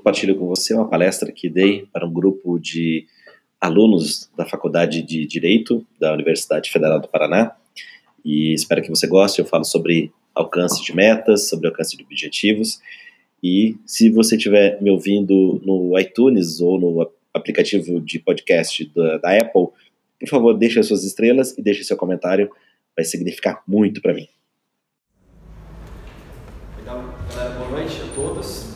compartilho com você uma palestra que dei para um grupo de alunos da Faculdade de Direito da Universidade Federal do Paraná e espero que você goste. Eu falo sobre alcance de metas, sobre alcance de objetivos. E se você estiver me ouvindo no iTunes ou no aplicativo de podcast da, da Apple, por favor, deixe as suas estrelas e deixe seu comentário. Vai significar muito para mim. Legal, galera, boa noite a todos.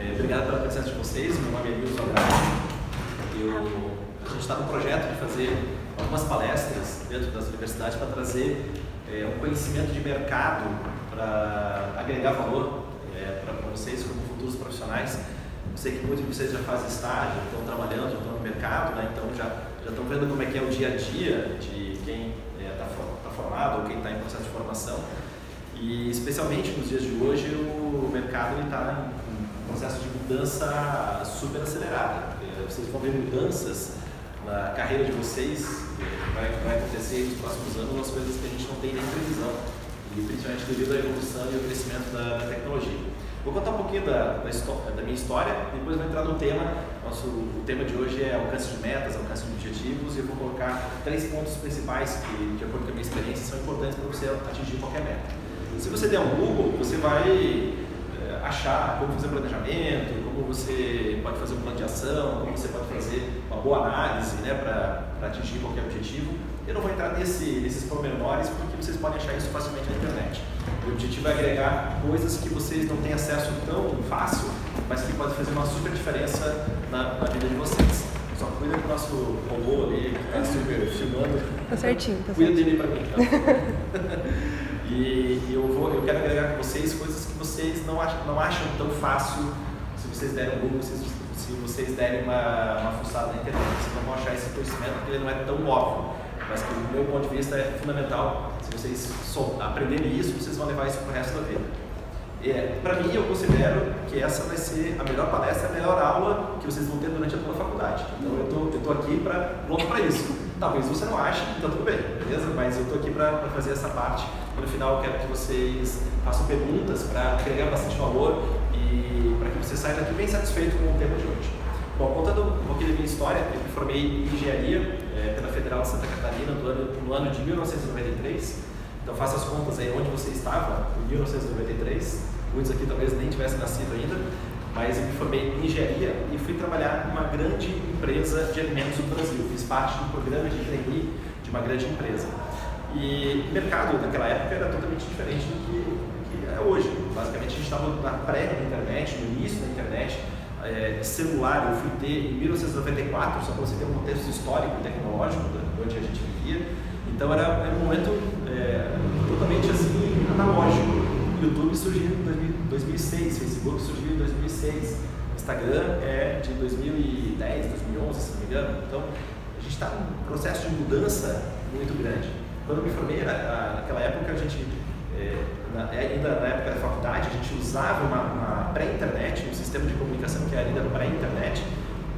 É, obrigado pela presença de vocês. Meu nome é Nilson Andrade. Eu, a gente está no projeto de fazer algumas palestras dentro das universidades para trazer é, um conhecimento de mercado para agregar valor é, para vocês como futuros profissionais. Eu sei que muitos de vocês já fazem estágio, estão trabalhando, estão no mercado, né? então já, já estão vendo como é que é o dia a dia de quem está é, tá formado ou quem está em processo de formação. E especialmente nos dias de hoje o mercado está em um processo de mudança super acelerada. Vocês vão ver mudanças na carreira de vocês vai, vai acontecer nos próximos anos, umas coisas que a gente não tem nem previsão, e principalmente devido à evolução e ao crescimento da, da tecnologia. Vou contar um pouquinho da, da, da, minha história, depois vou entrar no tema. Nosso, o tema de hoje é alcance de metas, alcance de objetivos, e eu vou colocar três pontos principais que, de acordo com a minha experiência, são importantes para você atingir qualquer meta. Se você der um Google, você vai achar como fazer planejamento, como você pode fazer um plano de ação, como você pode fazer uma boa análise né, para atingir qualquer objetivo. Eu não vou entrar nesse, nesses pormenores porque vocês podem achar isso facilmente na internet. O objetivo é agregar coisas que vocês não têm acesso tão fácil, mas que podem fazer uma super diferença na, na vida de vocês. Só cuida do nosso robô ali, que está super filmando. Tá certinho, tá Cuida certinho. dele para mim, tá? e eu, vou, eu quero agregar com vocês coisas que vocês não acham, não acham tão fácil se vocês derem um Google, se, se vocês derem uma, uma fuçada na internet. Vocês não vão achar esse conhecimento porque ele não é tão óbvio. Mas que, do meu ponto de vista, é fundamental. Se vocês aprenderem isso, vocês vão levar isso para o resto da vida. É, para mim, eu considero que essa vai ser a melhor palestra, a melhor aula que vocês vão ter durante a toda a faculdade. Então, eu tô, estou tô aqui para pronto para isso. Talvez você não ache, então tudo bem, beleza? Mas eu estou aqui para fazer essa parte. No final, eu quero que vocês façam perguntas para agregar bastante valor e para que você saia daqui bem satisfeito com o tema de hoje. Bom, contando um pouquinho da minha história, eu me formei em engenharia é, pela Federal de Santa Catarina no ano, no ano de 1993. Então faça as contas aí onde você estava em 1993. Muitos aqui talvez nem tivessem nascido ainda, mas eu me formei em engenharia e fui trabalhar numa grande empresa de alimentos do Brasil. Fiz parte do programa de trainee de uma grande empresa. E o mercado naquela época era totalmente diferente do que é hoje. Basicamente, a gente estava na pré-internet, no início da internet. É, celular eu fui ter em 1994, só para você ter um contexto histórico e tecnológico de onde a gente vivia. Então era, era um momento é, totalmente assim analógico. YouTube surgiu em 2006, Facebook surgiu em 2006, Instagram é de 2010, 2011, se não me engano. Então a gente está num processo de mudança muito grande. Quando eu me formei, naquela época a gente na, é, ainda na época da faculdade, a gente usava uma, uma pré-internet, um sistema de comunicação que era ainda pré-internet,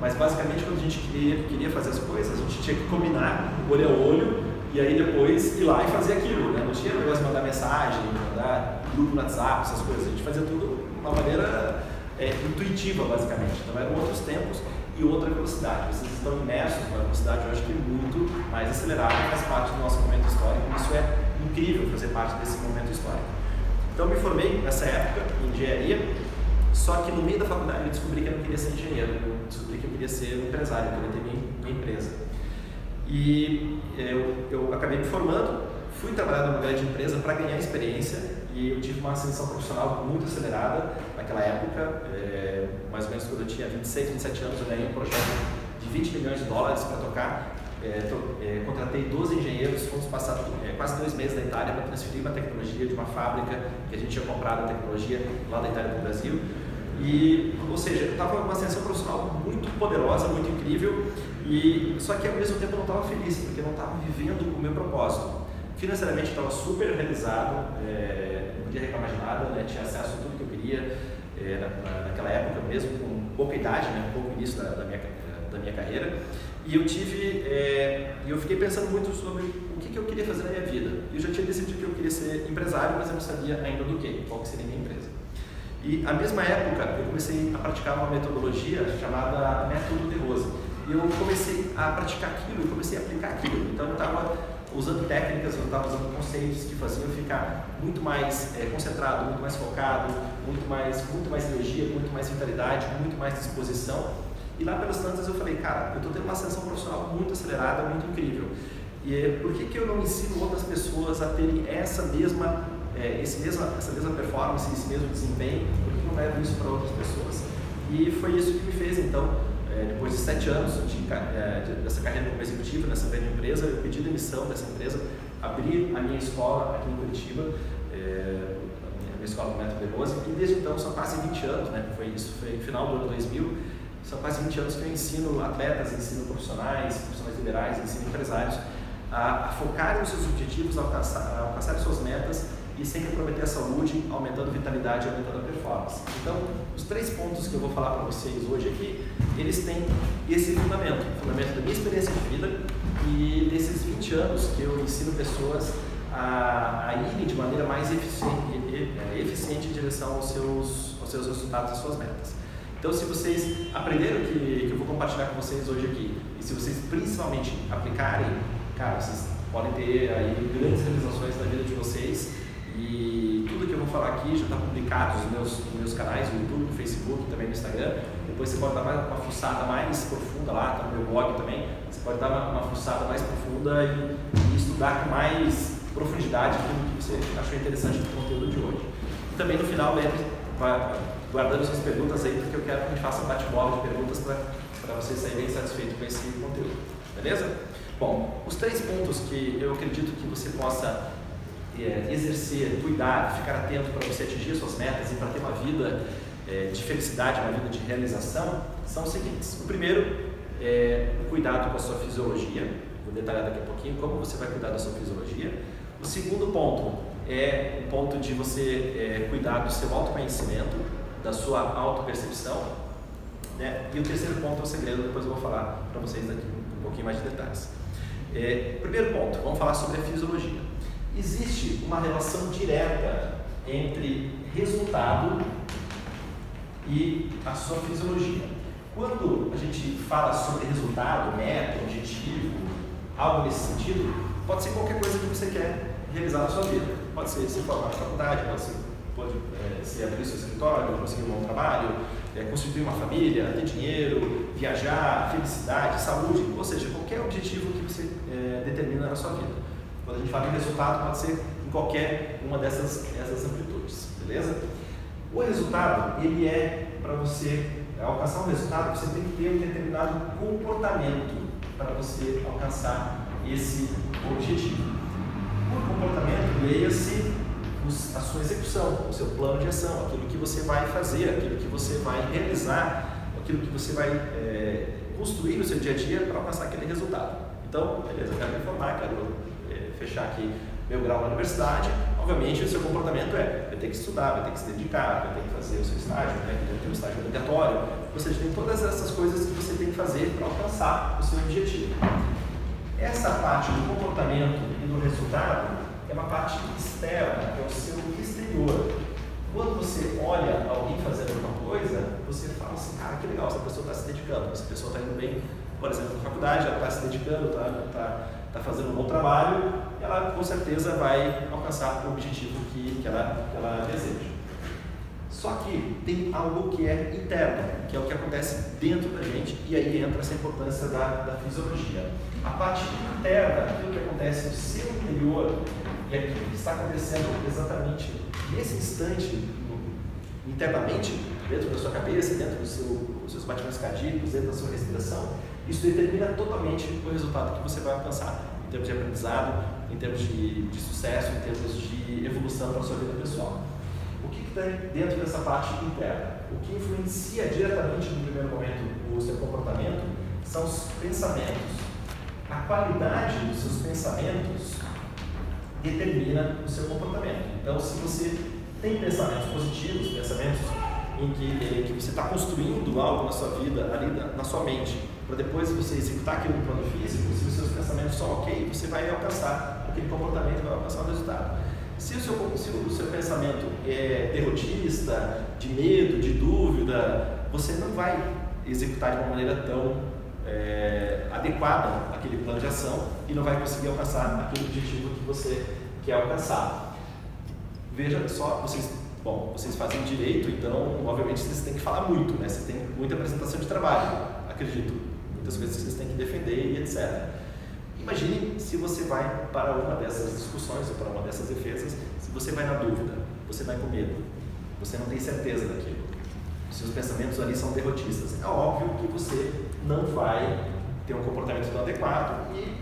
mas basicamente quando a gente queria, queria fazer as coisas, a gente tinha que combinar olho a olho e aí depois ir lá e fazer aquilo. Né? Não tinha negócio de mandar mensagem, mandar grupo no WhatsApp, essas coisas. A gente fazia tudo de uma maneira é, intuitiva, basicamente. Então eram outros tempos e outra velocidade. Vocês estão imersos numa velocidade, eu acho que muito mais acelerada, faz parte do nosso momento histórico. Isso é incrível fazer parte desse momento histórico. Então me formei nessa época em engenharia, só que no meio da faculdade eu descobri que eu não queria ser engenheiro, eu descobri que eu queria ser empresário, eu queria ter minha, empresa. E eu, eu acabei me formando, fui trabalhar numa grande empresa para ganhar experiência e eu tive uma ascensão profissional muito acelerada naquela época, é, mais ou menos quando eu tinha 26, 27 anos, eu ganhei um projeto de 20 milhões de dólares para tocar é, é, contratei 12 engenheiros, fomos passar quase dois meses na Itália para transferir uma tecnologia de uma fábrica que a gente tinha comprado a tecnologia lá da Itália para o Brasil. E, ou seja, eu estava uma ascensão profissional muito poderosa, muito incrível, e só que ao mesmo tempo eu não estava feliz, porque eu não estava vivendo o meu propósito. Financeiramente estava super realizado, é, não podia reclamar de nada, né, tinha acesso a tudo que eu queria é, na, naquela época mesmo, com pouca idade, né, pouco início da, da, minha, da minha carreira. E eu tive, é, eu fiquei pensando muito sobre o que, que, eu queria fazer na minha vida. Eu já tinha decidido que eu queria ser empresário, mas eu não sabia ainda do que, qual que seria a minha empresa. E na mesma época eu comecei a praticar uma metodologia chamada método de Rose. E eu comecei a praticar aquilo, eu comecei a aplicar aquilo. Então eu estava usando técnicas, eu estava usando conceitos que faziam eu ficar muito mais é, concentrado, muito mais focado, muito mais, muito mais energia, muito mais vitalidade, muito mais disposição. E lá pelas tantas eu falei, cara, eu estou tendo uma ascensão profissional muito acelerada, muito incrível. E é, por que, que eu não ensino outras pessoas a terem essa mesma, é, esse mesma, essa mesma performance, esse mesmo desempenho? Por que não levo isso para outras pessoas? E foi isso que me fez, então, é, depois de sete anos de, é, dessa carreira como executivo nessa grande empresa, eu pedi demissão dessa empresa, abri a minha escola aqui em Curitiba, é, a minha escola do Método de Rose, e desde então são quase 20 anos, né? Foi isso, foi no final do ano 2000, são quase 20 anos que eu ensino atletas, ensino profissionais, profissionais liberais, ensino empresários a, a focarem os seus objetivos, a alcançar, a alcançar suas metas e sem comprometer a saúde, aumentando vitalidade e aumentando a performance. Então, os três pontos que eu vou falar para vocês hoje aqui, eles têm esse fundamento, fundamento da minha experiência de vida e desses 20 anos que eu ensino pessoas a, a irem de maneira mais eficiente, é, eficiente em direção aos seus, aos seus resultados e suas metas. Então, se vocês aprenderam que, que eu vou compartilhar com vocês hoje aqui, e se vocês principalmente aplicarem cara, vocês podem ter aí grandes realizações na vida de vocês e tudo que eu vou falar aqui já está publicado nos meus, nos meus canais, no YouTube, no Facebook, também no Instagram. Depois você pode dar uma, uma fuçada mais profunda lá, está no meu blog também. Você pode dar uma, uma fuçada mais profunda e, e, estudar com mais profundidade aquilo que você achou interessante no conteúdo de hoje. E também no final, lembre, guardando suas perguntas aí, porque eu quero que a gente faça um bate-bola de perguntas para vocês saírem satisfeitos com esse conteúdo. Beleza? Bom, os três pontos que eu acredito que você possa é, exercer, cuidar, ficar atento para você atingir suas metas e para ter uma vida é, de felicidade, uma vida de realização, são os seguintes. O primeiro é o cuidado com a sua fisiologia. Vou detalhar daqui a pouquinho como você vai cuidar da sua fisiologia. O segundo ponto é o ponto de você é, cuidar do seu autoconhecimento, da sua autopercepção. Né? E o terceiro ponto é o segredo, depois eu vou falar para vocês aqui um pouquinho mais de detalhes. É, primeiro ponto, vamos falar sobre a fisiologia. Existe uma relação direta entre resultado e a sua fisiologia. Quando a gente fala sobre resultado, meta, objetivo, algo nesse sentido, pode ser qualquer coisa que você quer realizar na sua vida. Pode ser se formar na faculdade, pode ser, pode, é, ser abrir seu escritório, conseguir um bom trabalho, é, constituir uma família, ter dinheiro, viajar, felicidade, saúde, ou seja, qualquer objetivo que você é, determina na sua vida. Quando a gente fala em resultado, pode ser em qualquer uma dessas, dessas amplitudes, beleza? O resultado, ele é para você alcançar um resultado, você tem que ter um determinado comportamento para você alcançar esse objetivo. O comportamento, leia-se a sua execução, o seu plano de ação, aquilo que você vai fazer, aquilo que você vai realizar, aquilo que você vai é, construir no seu dia a dia para alcançar aquele resultado. Então, beleza, eu quero me formar, quero é, fechar aqui meu grau na universidade. Obviamente, o seu comportamento é: vai ter que estudar, vai ter que se dedicar, vai ter que fazer o seu estágio, né, vai ter um estágio obrigatório. Ou seja, tem todas essas coisas que você tem que fazer para alcançar o seu objetivo. Essa parte do comportamento e do resultado é uma parte externa, que é o seu exterior. Quando você olha alguém fazendo alguma coisa, você fala assim, cara, que legal, essa pessoa está se dedicando, essa pessoa está indo bem, por exemplo, na faculdade, ela está se dedicando, está tá, tá fazendo um bom trabalho, ela com certeza vai alcançar o objetivo que, que, ela, que ela deseja. Só que tem algo que é interno, que é o que acontece dentro da gente, e aí entra essa importância da, da fisiologia. A parte interna, aquilo que acontece no seu interior, e aquilo que está acontecendo exatamente nesse instante, internamente, dentro da sua cabeça, dentro do seu, dos seus batimentos cardíacos, dentro da sua respiração, isso determina totalmente o resultado que você vai alcançar em termos de aprendizado, em termos de, de sucesso, em termos de evolução para sua vida pessoal. O que está dentro dessa parte interna? O que influencia diretamente no primeiro momento o seu comportamento são os pensamentos. A qualidade dos seus pensamentos determina o seu comportamento. Então, se você tem pensamentos positivos, pensamentos em que, em que você está construindo algo na sua vida, ali na, na sua mente, para depois você executar aquilo no plano físico, se os seus pensamentos são ok, você vai alcançar aquele comportamento, vai alcançar o resultado. Se os seu, se o seu pensamento é derrotista, de medo, de dúvida, você não vai executar de uma maneira tão é, adequada aquele plano de ação e não vai conseguir alcançar aquele objetivo que você quer alcançar. Veja só, vocês, bom, vocês fazem direito, então obviamente vocês têm que falar muito, né? Vocês têm muita apresentação de trabalho, acredito, muitas coisas que vocês têm que defender e etc. Imagine se você vai para uma dessas discussões ou para uma dessas defesas, se você vai na dúvida, você vai com medo, você não tem certeza daquilo, seus pensamentos ali são derrotistas. É óbvio que você não vai ter um comportamento tão adequado e,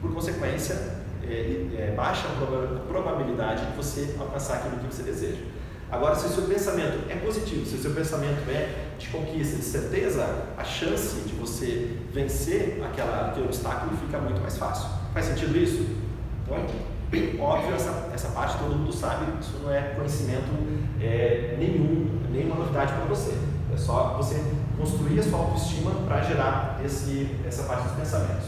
por consequência, é, é, baixa a probabilidade de você alcançar aquilo que você deseja. Agora, se o seu pensamento é positivo, se o seu pensamento é de conquista, de certeza, a chance de você vencer aquela, aquele obstáculo fica muito mais fácil. Faz sentido isso? Então, óbvio, essa, essa parte todo mundo sabe, isso não é conhecimento é, nenhum, nenhuma novidade para você. É só você construir a sua autoestima para gerar esse, essa parte dos pensamentos.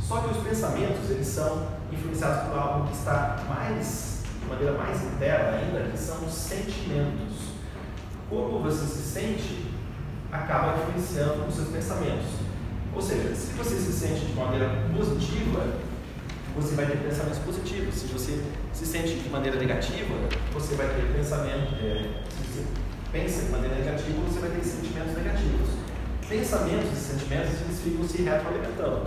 Só que os pensamentos, eles são influenciados por algo que está mais maneira mais interna ainda, que são os sentimentos. Como você se sente, acaba influenciando os seus pensamentos. Ou seja, se você se sente de maneira positiva, você vai ter pensamentos positivos. Se você se sente de maneira negativa, você vai ter pensamento. É, se você pensa de maneira negativa, você vai ter sentimentos negativos. Pensamentos e sentimentos eles ficam se retroalimentando.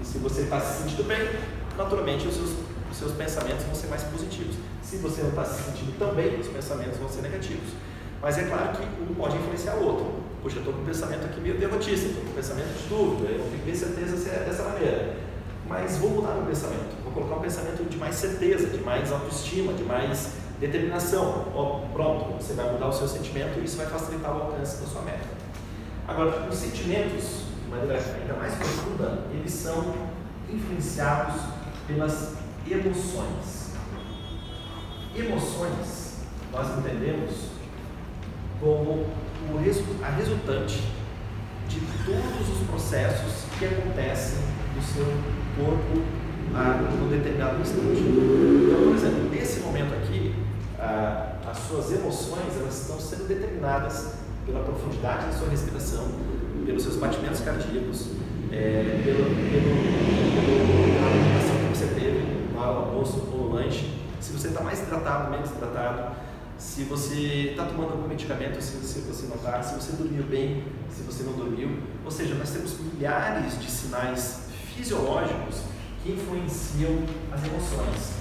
E se você está se sentindo bem, naturalmente os seus, os seus pensamentos vão ser mais positivos. Se você não está se sentindo tão bem, os pensamentos vão ser negativos. Mas é claro que um pode influenciar o outro. Poxa, eu estou com um pensamento aqui meio derrotista, estou com um pensamento de dúvida, eu não tenho certeza se é dessa maneira. Mas vou mudar meu pensamento, vou colocar um pensamento de mais certeza, de mais autoestima, de mais determinação. Oh, pronto, você vai mudar o seu sentimento e isso vai facilitar o alcance da sua meta. Agora, os sentimentos, de maneira ainda mais profunda, eles são influenciados pelas emoções. Emoções nós entendemos como a resultante de todos os processos que acontecem no seu corpo a um determinado instante. Então, por exemplo, nesse momento aqui, a, as suas emoções elas estão sendo determinadas pela profundidade da sua respiração, pelos seus batimentos cardíacos, é, pelo, pelo, pela alimentação que você teve no almoço ou no lanche, você está mais hidratado, menos hidratado, se você está tomando algum medicamento, se você, você não está, se você dormiu bem, se você não dormiu. Ou seja, nós temos milhares de sinais fisiológicos que influenciam as emoções.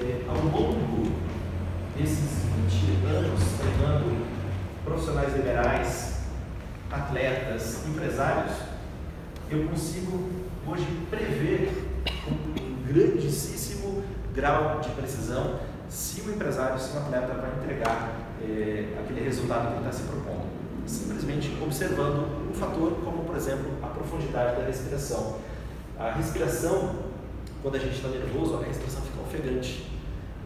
É, ao longo desses 20 anos treinando profissionais liberais, atletas, empresários, eu consigo hoje prever um grandíssimo grau de precisão se o empresário, se o atleta vai entregar é, aquele resultado que ele está se propondo. Simplesmente observando um fator como, por exemplo, a profundidade da respiração. A respiração, quando a gente está nervoso, a respiração fica ofegante.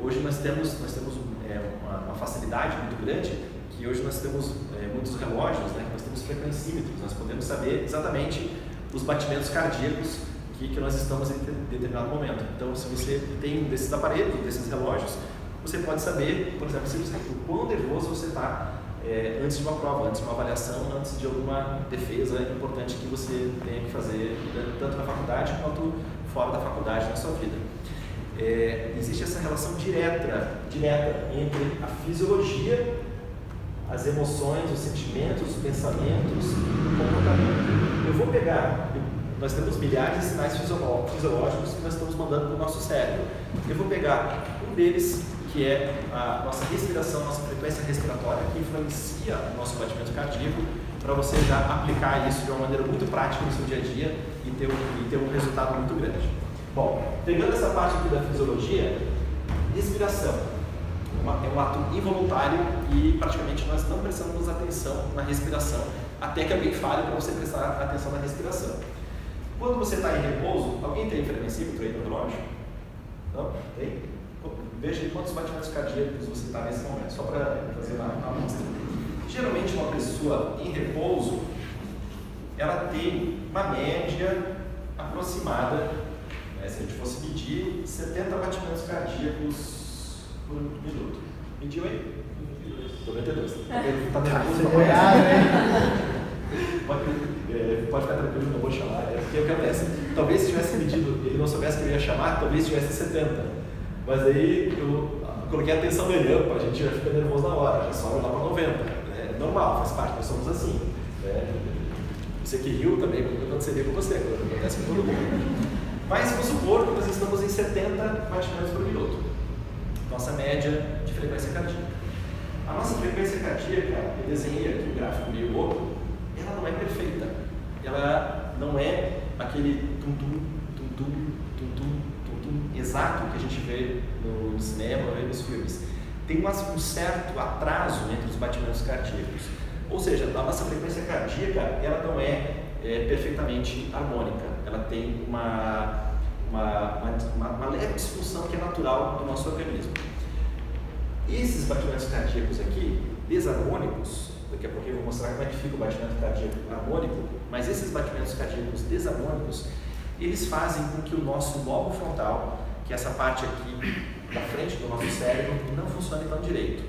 Hoje nós temos, nós temos é, uma, uma, facilidade muito grande que hoje nós temos é, muitos relógios, né? nós temos frequencímetros, nós podemos saber exatamente os batimentos cardíacos que, que nós estamos em determinado momento. Então, se você tem um desses aparelhos, desses relógios, você pode saber, por exemplo, se você, o quão nervoso você está é, antes de uma prova, antes de uma avaliação, antes de alguma defesa importante que você tenha que fazer, tanto na faculdade quanto fora da faculdade na sua vida. É, existe essa relação direta, direta entre a fisiologia, as emoções, os sentimentos, os pensamentos, o comportamento. Eu vou pegar, nós temos milhares de sinais fisiológicos que nós estamos mandando para o nosso cérebro. Eu vou pegar um deles, que é a nossa respiração, nossa frequência respiratória, que influencia o nosso batimento cardíaco, para você já aplicar isso de uma maneira muito prática no seu dia a dia e ter um, e ter um resultado muito grande. Bom, pegando essa parte aqui da fisiologia, respiração é um ato involuntário e praticamente nós não prestamos atenção na respiração, até que alguém fale para você prestar atenção na respiração. Quando você está em repouso, alguém tem frequencímetro aí no relógio? Não? Tem? Veja quantos batimentos cardíacos você está nesse momento, só para fazer uma amostra. Geralmente, uma pessoa em repouso, ela tem uma média aproximada, né, se a gente fosse medir, 70 batimentos cardíacos por minuto. Mediu aí? 92. Tá nervoso? Tá pode, é, pode ficar tranquilo, não vou chamar. É porque o que acontece? Talvez se tivesse medido, ele não soubesse que eu ia chamar, talvez tivesse 70. Mas aí eu coloquei a atenção nele, opa, a gente já fica nervoso na hora, já sobe lá para 90. É normal, faz parte, nós somos assim. Né? Você que riu também, aconteceria com você, acontece com todo mundo. Mas vamos supor que nós estamos em 70 batimentos por minuto. Nossa média de frequência cardíaca. A nossa frequência cardíaca, eu desenhei aqui um gráfico meio louco, ela não é perfeita. Ela não é aquele tum-tum, tum-tum, tum-tum, tum-tum exato que a gente vê no cinema e nos filmes. Tem um certo atraso entre os batimentos cardíacos. Ou seja, a nossa frequência cardíaca ela não é, é perfeitamente harmônica. Ela tem uma, uma, uma, uma leve disfunção que é natural do nosso organismo. Esses batimentos cardíacos aqui, desarmônicos, daqui a pouco eu vou mostrar como é que fica o batimento cardíaco harmônico, mas esses batimentos cardíacos desarmônicos, eles fazem com que o nosso lobo frontal, que é essa parte aqui da frente do nosso cérebro, não funcione tão direito.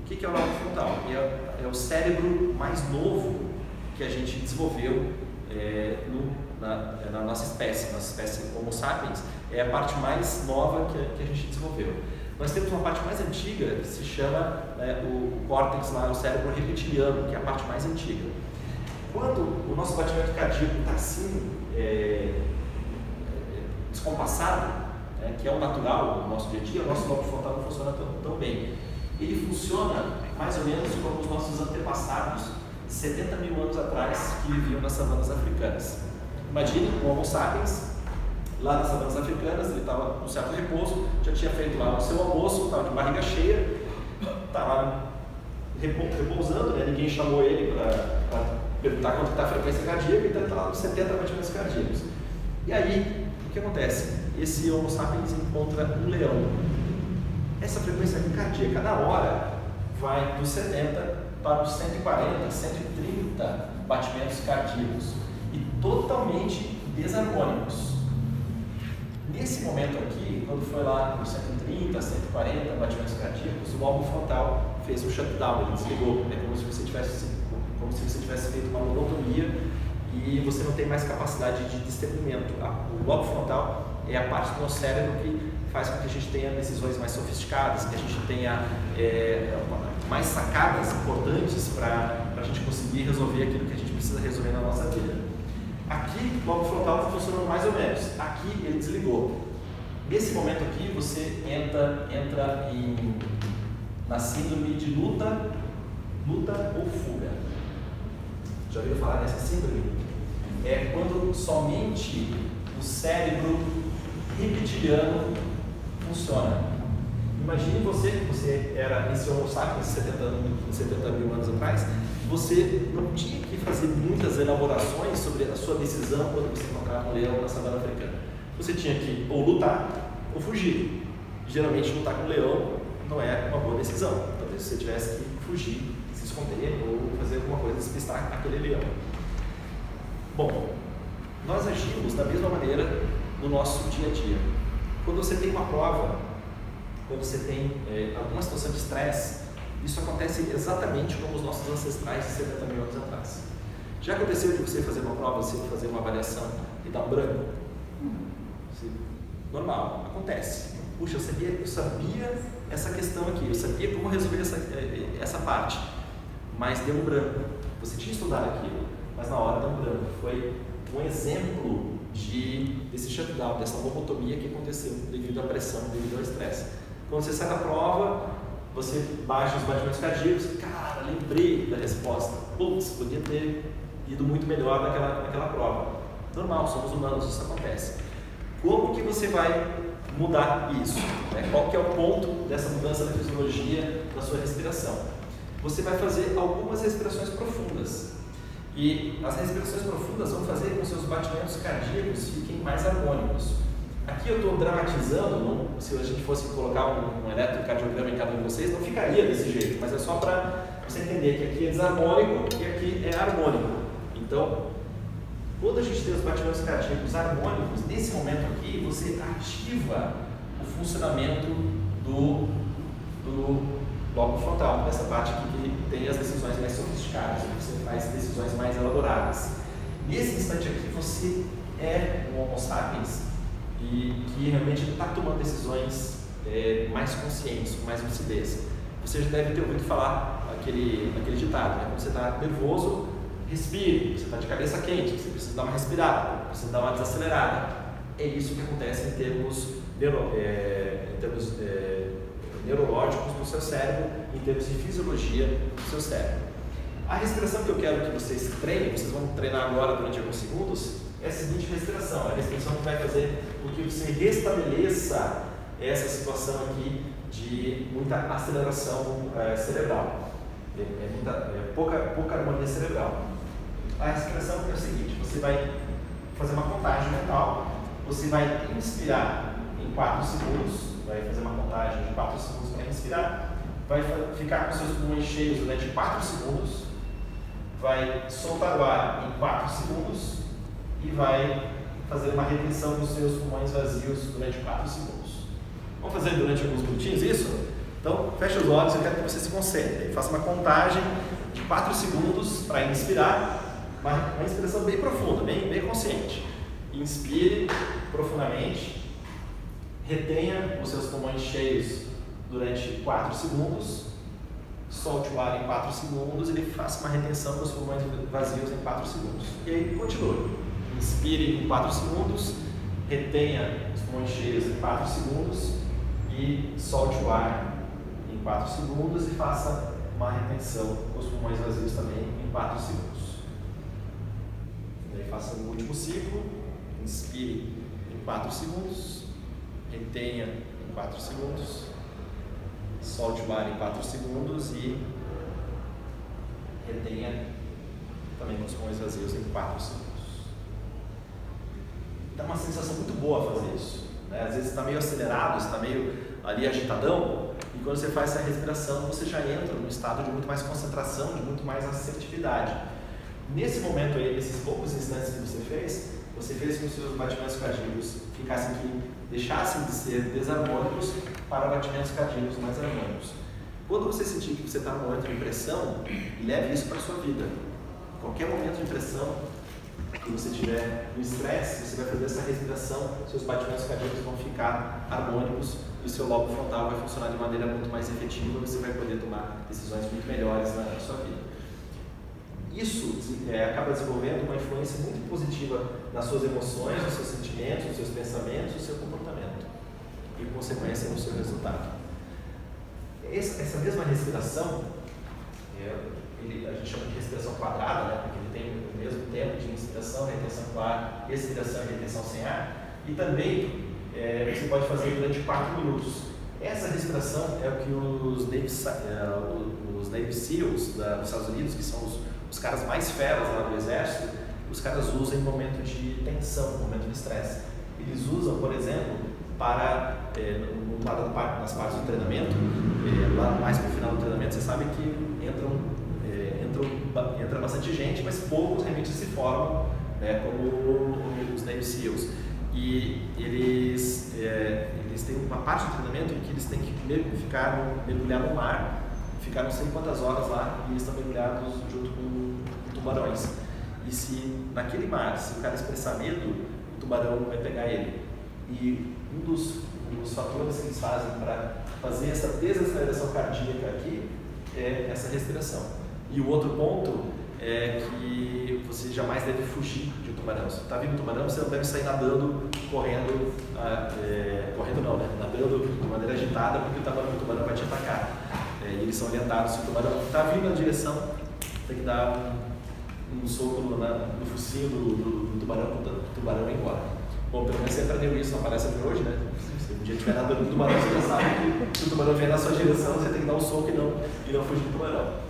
O que é o lobo frontal? É, é o cérebro mais novo que a gente desenvolveu é, no, na, na, nossa espécie, nossa espécie Homo sapiens, é a parte mais nova que a, que a gente desenvolveu. Nós temos uma parte mais antiga que se chama né, o, córtex, lá, o cérebro reptiliano, que é a parte mais antiga. Quando o nosso batimento cardíaco está assim, é, é, descompassado, né, que é o natural do nosso dia a dia, o nosso lobo frontal não funciona tão, tão bem. Ele funciona mais ou menos como os nossos antepassados, 70 mil anos atrás, que viviam nas savanas africanas. Imagine o Homo sapiens lá nas savanas africanas, ele estava no certo repouso, já tinha feito lá o seu almoço, estava de barriga cheia, estava repousando, né? ninguém chamou ele para perguntar quanto está a frequência cardíaca, então ele está lá nos 70 batimentos cardíacos. E aí, o que acontece? Esse Homo sapiens encontra um leão. Essa frequência cardíaca, na hora, vai dos 70 para os 140, 130 batimentos cardíacos e totalmente desarmônicos. Nesse momento aqui, quando foi lá por 130, 140 batimentos cardíacos, o álbum frontal fez um shutdown, ele desligou. É como se você tivesse, como se você tivesse feito uma lobotomia e você não tem mais capacidade de discernimento. O lobo frontal é a parte do nosso cérebro que faz com que a gente tenha decisões mais sofisticadas, que a gente tenha é, mais sacadas importantes para a gente conseguir resolver aquilo que a gente precisa resolver na nossa vida. Aqui, o lobo frontal está funcionando mais ou menos. Aqui ele desligou. Nesse momento aqui, você entra, entra em, na síndrome de luta, luta ou fuga. Já ouviu falar dessa síndrome? É quando somente o cérebro reptiliano funciona. Imagine você, que você era esse homo sapiens 70, 70 mil anos atrás, você não tinha que fazer muitas elaborações sobre a sua decisão quando você encontrava um leão na savana africana. Você tinha que ou lutar ou fugir. Geralmente lutar com um leão não é uma boa decisão. Talvez você tivesse que fugir, se esconder ou fazer alguma coisa, despistar aquele leão. Bom, nós agimos da mesma maneira no nosso dia a dia. Quando você tem uma prova, quando você tem é, alguma situação de estresse, isso acontece exatamente como os nossos ancestrais de 70 mil anos atrás. Já aconteceu de você fazer uma prova, você fazer uma avaliação e dar um branco? Normal, acontece. Puxa, eu sabia, eu sabia essa questão aqui, eu sabia como resolver essa, é, é, essa parte, mas deu um branco. Você tinha estudado aquilo, mas na hora deu um branco. Foi um exemplo de, desse shutdown, dessa lobotomia que aconteceu devido à pressão, devido ao estresse. Quando você sai da prova, você baixa os batimentos cardíacos, cara, lembrei da resposta. Putz, podia ter ido muito melhor naquela, naquela prova. Normal, somos humanos, isso acontece. Como que você vai mudar isso? Né? Qual que é o ponto dessa mudança da fisiologia da sua respiração? Você vai fazer algumas respirações profundas. E as respirações profundas vão fazer com que seus batimentos cardíacos fiquem mais harmônicos. Aqui eu estou dramatizando, não, se a gente fosse colocar um, um eletrocardiograma em cada um de vocês, não ficaria desse jeito, mas é só para você entender que aqui é desarmônico e aqui é harmônico. Então, quando a gente tem os batimentos cardíacos harmônicos, nesse momento aqui você ativa o funcionamento do logo frontal, nessa parte aqui que tem as decisões mais sofisticadas, que você faz decisões mais elaboradas. Nesse instante aqui, você é um Homo sapiens e que realmente está tomando decisões é, mais conscientes, com mais lucidez. Você já deve ter ouvido falar aquele, aquele ditado, né? quando você está nervoso, respire, você está de cabeça quente, você precisa dar uma respirada, precisa dar uma desacelerada. É isso que acontece em termos, neuro, é, em termos é, neurológicos no seu cérebro, em termos de fisiologia do seu cérebro. A respiração que eu quero que vocês treinem, vocês vão treinar agora durante alguns segundos, é a seguinte respiração. A respiração que vai fazer com que você restabeleça essa situação aqui de muita aceleração é, cerebral. É, é, muita, é pouca, pouca harmonia cerebral. A respiração é o seguinte: você vai fazer uma contagem mental, você vai inspirar em 4 segundos, vai fazer uma contagem de 4 segundos para inspirar, vai ficar com seus pulmões cheios durante 4 segundos, vai soltar o ar em 4 segundos e vai fazer uma retenção dos seus pulmões vazios durante 4 segundos. Vamos fazer durante alguns minutinhos isso? Então, feche os olhos, eu quero que você se concentre. Faça uma contagem de 4 segundos para inspirar, uma, uma inspiração bem profunda, bem, bem consciente. Inspire profundamente, retenha os seus pulmões cheios durante 4 segundos, solte o ar em 4 segundos e faça uma retenção dos pulmões vazios em 4 segundos. E aí continue. Inspire em 4 segundos, retenha os pulmões cheios em 4 segundos e solte o ar em 4 segundos e faça uma retenção com os pulmões vazios também em 4 segundos. E aí faça o último ciclo, inspire em 4 segundos, retenha em 4 segundos, solte o ar em 4 segundos e retenha também com os pulmões vazios em 4 segundos. Dá uma sensação muito boa fazer isso. Né? Às vezes está meio acelerado, está meio ali agitadão, e quando você faz essa respiração, você já entra num estado de muito mais concentração, de muito mais assertividade. Nesse momento aí, nesses poucos instantes que você fez, você fez com que os seus batimentos cardíacos ficassem aqui, deixassem de ser desarmônicos para batimentos cardíacos mais harmônicos. Quando você sentir que você está num momento de pressão, leve isso para a sua vida. Qualquer momento de pressão que você tiver no estresse, você vai fazer essa respiração, seus batimentos cardíacos vão ficar harmônicos e o seu lobo frontal vai funcionar de maneira muito mais efetiva, você vai poder tomar decisões muito melhores na sua vida. Isso é, acaba desenvolvendo uma influência muito positiva nas suas emoções, nos seus sentimentos, nos seus pensamentos, no seu comportamento e, por consequência, no seu resultado. Essa mesma respiração, é, ele, a gente chama de respiração quadrada, né, porque ele tem mesmo tempo de inspiração, retenção com ar, expiração e retenção sem ar, e também é, você pode fazer durante 4 minutos. Essa respiração é o que os Navy, é, os Navy SEALs da, dos Estados Unidos, que são os, os caras mais feras lá do exército, os caras usam em momento de tensão, momento de estresse. Eles usam, por exemplo, para, é, nas partes do treinamento, é, lá mais para o final do treinamento, você sabe que entram, entram, entra bastante gente, mas poucos realmente se formam né, como os Navy SEALs. E eles, é, eles têm uma parte do treinamento em que eles têm que ficar mergulhar no mar, ficar não sei quantas horas lá e eles estão mergulhados junto com tubarões. E se naquele mar, se o cara expressar medo, o tubarão vai pegar ele. E um dos, um dos fatores que eles fazem para fazer essa desaceleração cardíaca aqui é essa respiração. E o outro ponto é que você jamais deve fugir de um tubarão. Se está vindo um tubarão, você não deve sair nadando, correndo, ah, é, correndo não, né? nadando de maneira agitada, porque o tubarão, o tubarão vai te atacar. É, e eles são orientados, se o tubarão está vindo na direção, tem que dar um, um soco no, na, no focinho do, do, do tubarão, o tubarão ir embora. Bom, pelo menos você aprendeu isso na palestra de hoje, né? Se um dia estiver nadando no tubarão, você já sabe que se o tubarão vier na sua direção, você tem que dar um soco e não, e não fugir do tubarão.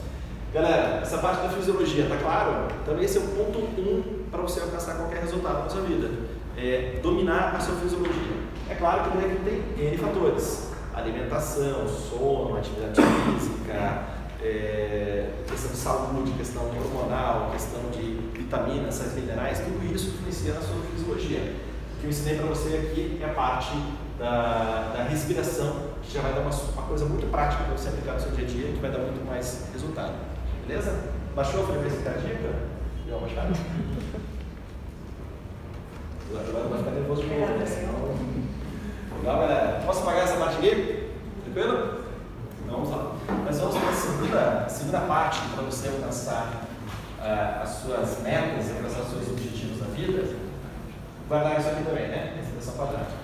Galera, essa parte da fisiologia, tá claro? Então esse é o ponto 1 um para você alcançar qualquer resultado na sua vida. É dominar a sua fisiologia. É claro que tem N fatores. Alimentação, sono, atividade física, é, questão de saúde, questão hormonal, questão de vitaminas, sais minerais, tudo isso influencia na sua fisiologia. O que eu ensinei para você aqui é a parte da, da respiração, que já vai dar uma, uma coisa muito prática para você aplicar no seu dia a dia, que vai dar muito mais resultado. Beleza? Baixou a frequência cardíaca? Deu uma baixada? Agora vai ficar nervoso de novo, né? Legal, galera? Posso apagar essa parte aqui? Tranquilo? Então vamos lá. Nós vamos para a segunda, segunda parte para você alcançar uh, as suas metas, alcançar os seus objetivos na vida. Guardar isso aqui também, né? Respiração quadrática.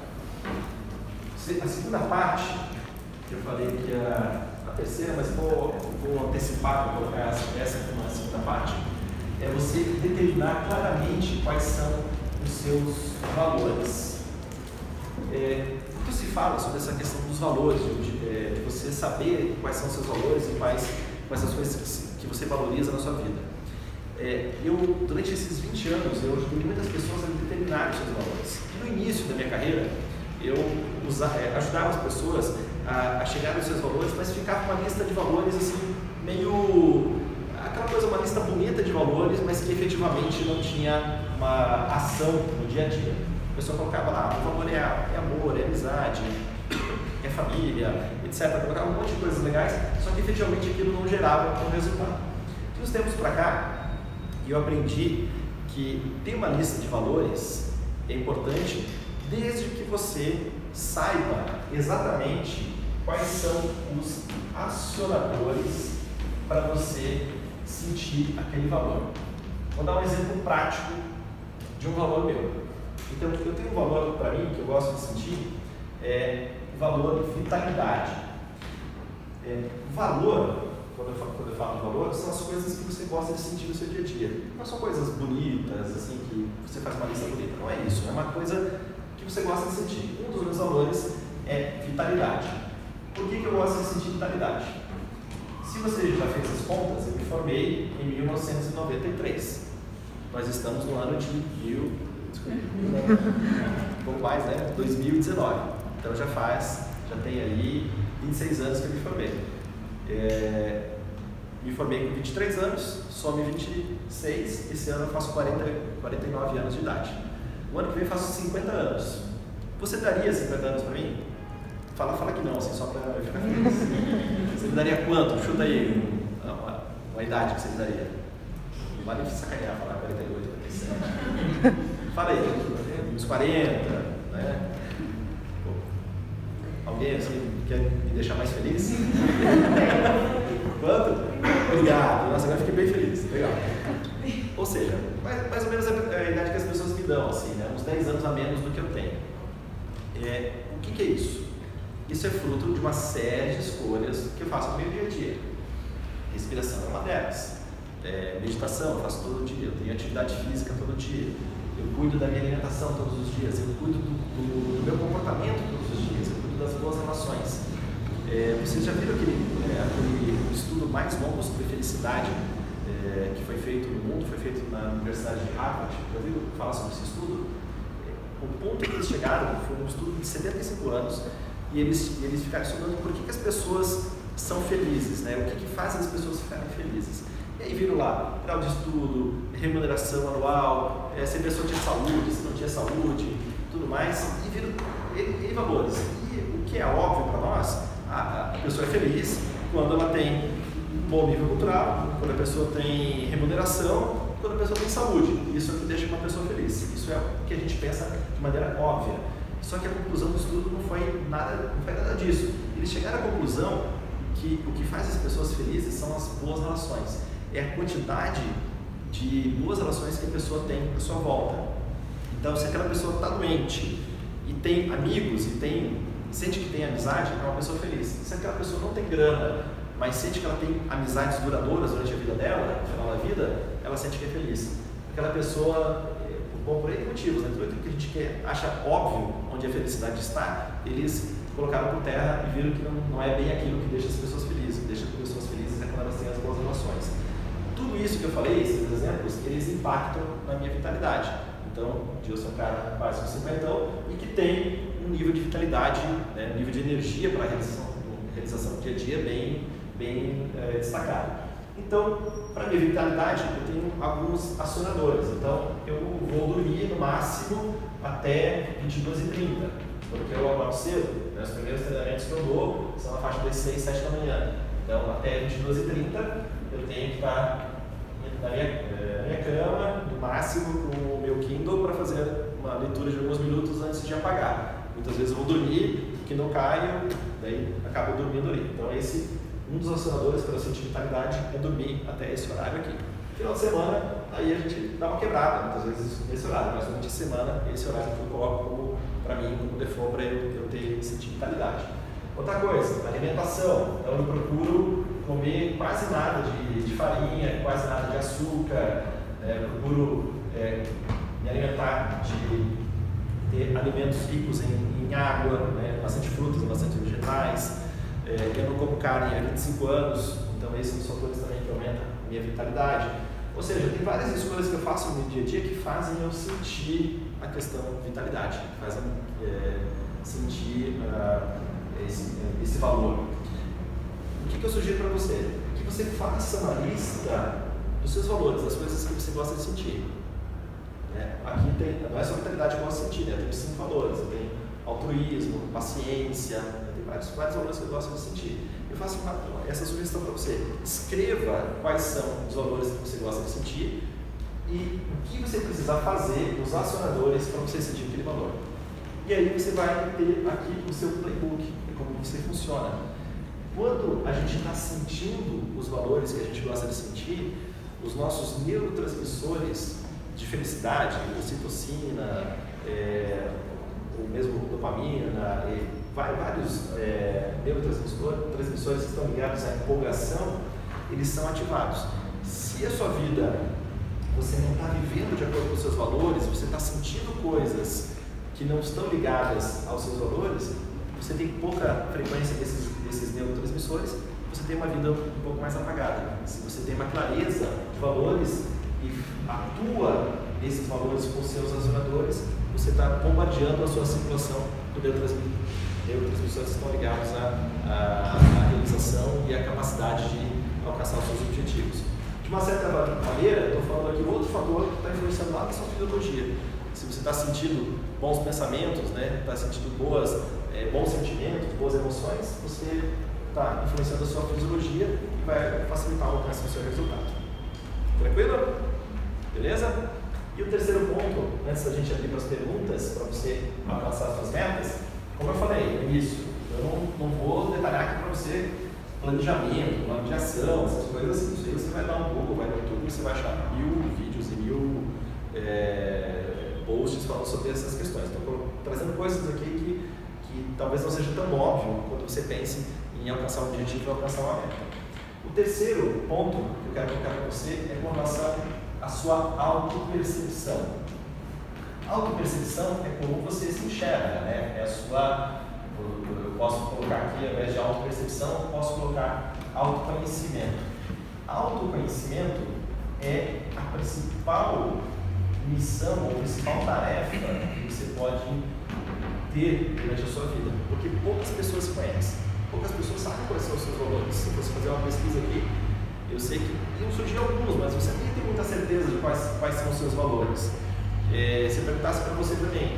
A segunda parte, que eu falei que era a terceira, mas vou, vou antecipar para colocar essa, essa como a segunda parte, é você determinar claramente quais são os seus valores. É, muito se fala sobre essa questão dos valores, de, é, de, você saber quais são os seus valores e quais, quais as coisas que você valoriza na sua vida. É, eu, durante esses 20 anos, eu ajudei muitas pessoas a determinar os seus valores. No início da minha carreira, eu usa, é, ajudava as pessoas a, a chegar nos seus valores, mas ficava uma lista de valores assim, meio. aquela coisa, uma lista bonita de valores, mas que efetivamente não tinha uma ação no dia a dia. A pessoa colocava lá, o valor é, é amor, é amizade, é família, etc. Colocava um monte de coisas legais, só que efetivamente aquilo não gerava um resultado. De uns tempos para cá, eu aprendi que ter uma lista de valores é importante desde que você saiba exatamente quais são os acionadores para você sentir aquele valor. Vou dar um exemplo prático de um valor meu. Então, eu tenho um valor para mim que eu gosto de sentir, é o valor vitalidade. É, valor, quando eu, falo, quando eu falo de valor, são as coisas que você gosta de sentir no seu dia a dia. Não são coisas bonitas, assim, que você faz uma lista bonita. Não é isso. É uma coisa que você gosta de sentir. Um dos meus valores é vitalidade. Por que, que eu gosto de sentir vitalidade? Se você já fez as contas, eu me formei em 1993. Nós estamos no ano de mil, desculpa, um pouco mais, né? 2019. Então já faz, já tem aí 26 anos que eu me formei. É, me formei com 23 anos, some 26, esse ano eu faço 40, 49 anos de idade. O ano que vem eu faço 50 anos. Você daria 50 anos para mim? Fala, fala que não, assim, só para ficar feliz. Você me daria quanto? Chuta aí uma, uma idade que você me daria. Não vale sacanear, falar 48, 47. Fala aí, uns 40, né? Alguém assim quer me deixar mais feliz? Quanto? Obrigado. Nossa, agora fiquei bem feliz. Legal. Ou seja, mais, mais ou menos a, a, idade que as pessoas me dão, assim, né? uns 10 anos a menos do que eu tenho. É, o que, que, é isso? Isso é fruto de uma série de escolhas que eu faço no meu dia a dia. Respiração é uma delas. É, meditação eu faço todo dia, eu tenho atividade física todo dia. Eu cuido da minha alimentação todos os dias, eu cuido do, do, do meu comportamento todos os dias, eu cuido das boas relações. É, vocês já viram aquele, é, aquele estudo mais longo sobre felicidade é, que foi feito no mundo, foi feito na Universidade de Harvard. Já ouviu falar sobre esse estudo? O ponto que eles chegaram foi um estudo de 75 anos e eles, eles ficaram estudando por que, que as pessoas são felizes, né? o que, que faz as pessoas ficarem felizes. E aí viram lá, grau de estudo, remuneração anual, é, se a pessoa tinha saúde, se não tinha saúde, tudo mais, e viram e, e valores. E o que é óbvio para nós, a, a pessoa é feliz quando ela tem bom nível cultural, quando a pessoa tem remuneração, quando a pessoa tem saúde. Isso é o que deixa uma pessoa feliz. Isso é o que a gente pensa de maneira óbvia. Só que a conclusão do estudo não foi nada, não foi nada disso. Eles chegaram à conclusão que o que faz as pessoas felizes são as boas relações. É a quantidade de boas relações que a pessoa tem à sua volta. Então, se aquela pessoa está doente e tem amigos e tem sente que tem amizade, é uma pessoa feliz. Se aquela pessoa não tem grana, mas sente que ela tem amizades duradouras durante a vida dela, no final da vida, ela sente que é feliz. Aquela pessoa, eh, bom, por N motivos, né? tudo que a gente acha óbvio onde a felicidade está, eles colocaram por terra e viram que não, não é bem aquilo que deixa as pessoas felizes. O que deixa as pessoas felizes é quando elas têm as boas relações. Tudo isso que eu falei, esses exemplos, eles impactam na minha vitalidade. Então, eu sou um cara quase com 50 e que tem um nível de vitalidade, né, um nível de energia para a realização, realização do dia a dia bem bem é, destacado. Então, para minha vitalidade, eu tenho alguns acionadores. Então, eu vou dormir no máximo até 22h30. Quando eu acordo cedo, né, os primeiros treinamentos que eu dou são na faixa das 6, 7 da manhã. Então, até 22h30, eu tenho que estar na minha, eh, na minha cama, no máximo, com o meu Kindle para fazer uma leitura de alguns minutos antes de apagar. Muitas vezes eu vou dormir, que não caio, daí acabo dormindo ali. Então, esse um dos acionadores para sentir vitalidade é dormir até esse horário aqui. Final de semana, aí a gente dá uma quebrada, muitas vezes nesse horário, mas durante a semana, esse horário que eu coloco para mim, como default para eu, eu ter sentir vitalidade. Outra coisa, alimentação. Então eu procuro comer quase nada de, de farinha, quase nada de açúcar, é, procuro é, me alimentar de ter alimentos ricos em, em água, né, bastante frutas, bastante vegetais. É, eu não como carne há 25 anos, então esses são fatores também que aumentam a minha vitalidade. Ou seja, tem várias escolhas que eu faço no dia a dia que fazem eu sentir a questão vitalidade, que fazem é, sentir uh, esse, esse valor. O que, que eu sugiro para você? Que você faça uma lista dos seus valores, das coisas que você gosta de sentir. É, aqui tem, não é só vitalidade que eu gosto de sentir, né? tem cinco valores. Tenho altruísmo, paciência, tem vários, vários valores que eu gosto de sentir. Eu faço uma, essa sugestão para você. Escreva quais são os valores que você gosta de sentir e o que você precisa fazer, os acionadores, para você sentir aquele valor. E aí você vai ter aqui o seu playbook, como você funciona. Quando a gente está sentindo os valores que a gente gosta de sentir, os nossos neurotransmissores de felicidade, ocitocina, é, ou mesmo dopamina, e vários é, neurotransmissores que estão ligados à empolgação, eles são ativados. Se a sua vida você não está vivendo de acordo com os seus valores, você está sentindo coisas que não estão ligadas aos seus valores, você tem pouca frequência desses, desses neurotransmissores, você tem uma vida um pouco mais apagada. Se você tem uma clareza de valores e atua esses valores com seus acionadores, você está bombardeando a sua circulação do neurotransmissor. Neurotransmissores estão ligados à, à, à realização e à capacidade de alcançar os seus objetivos. De uma certa maneira, estou falando aqui outro fator que está influenciando lá na sua fisiologia se você está sentindo bons pensamentos, né, está sentindo boas, é, bons sentimentos, boas emoções, você está influenciando a sua fisiologia e vai facilitar o alcance do seu resultado. Tranquilo? Beleza? E o terceiro ponto, antes da gente abrir para as perguntas, para você alcançar as suas metas, como eu falei no início, eu não, não vou detalhar aqui para você planejamento, plano de ação, essas coisas assim. Isso aí você vai dar um Google, vai no YouTube, você vai achar mil vídeos e mil é, posts falando sobre essas questões. Estou trazendo coisas aqui que, que talvez não seja tão óbvio quando você pense em alcançar um objetivo e alcançar uma meta. O terceiro ponto que eu quero colocar para você é com relação à sua autopercepção. Autopercepção é como você se enxerga, né? É a sua. Eu posso colocar aqui, ao invés de autopercepção, eu posso colocar autoconhecimento. Autoconhecimento é a principal missão ou principal tarefa que você pode ter durante a sua vida. Porque poucas pessoas conhecem, poucas pessoas sabem quais são os seus valores. Se você fazer uma pesquisa aqui, eu sei que iam surgir alguns, mas você nem tem muita certeza de quais, quais são os seus valores. É, se eu perguntasse para você também,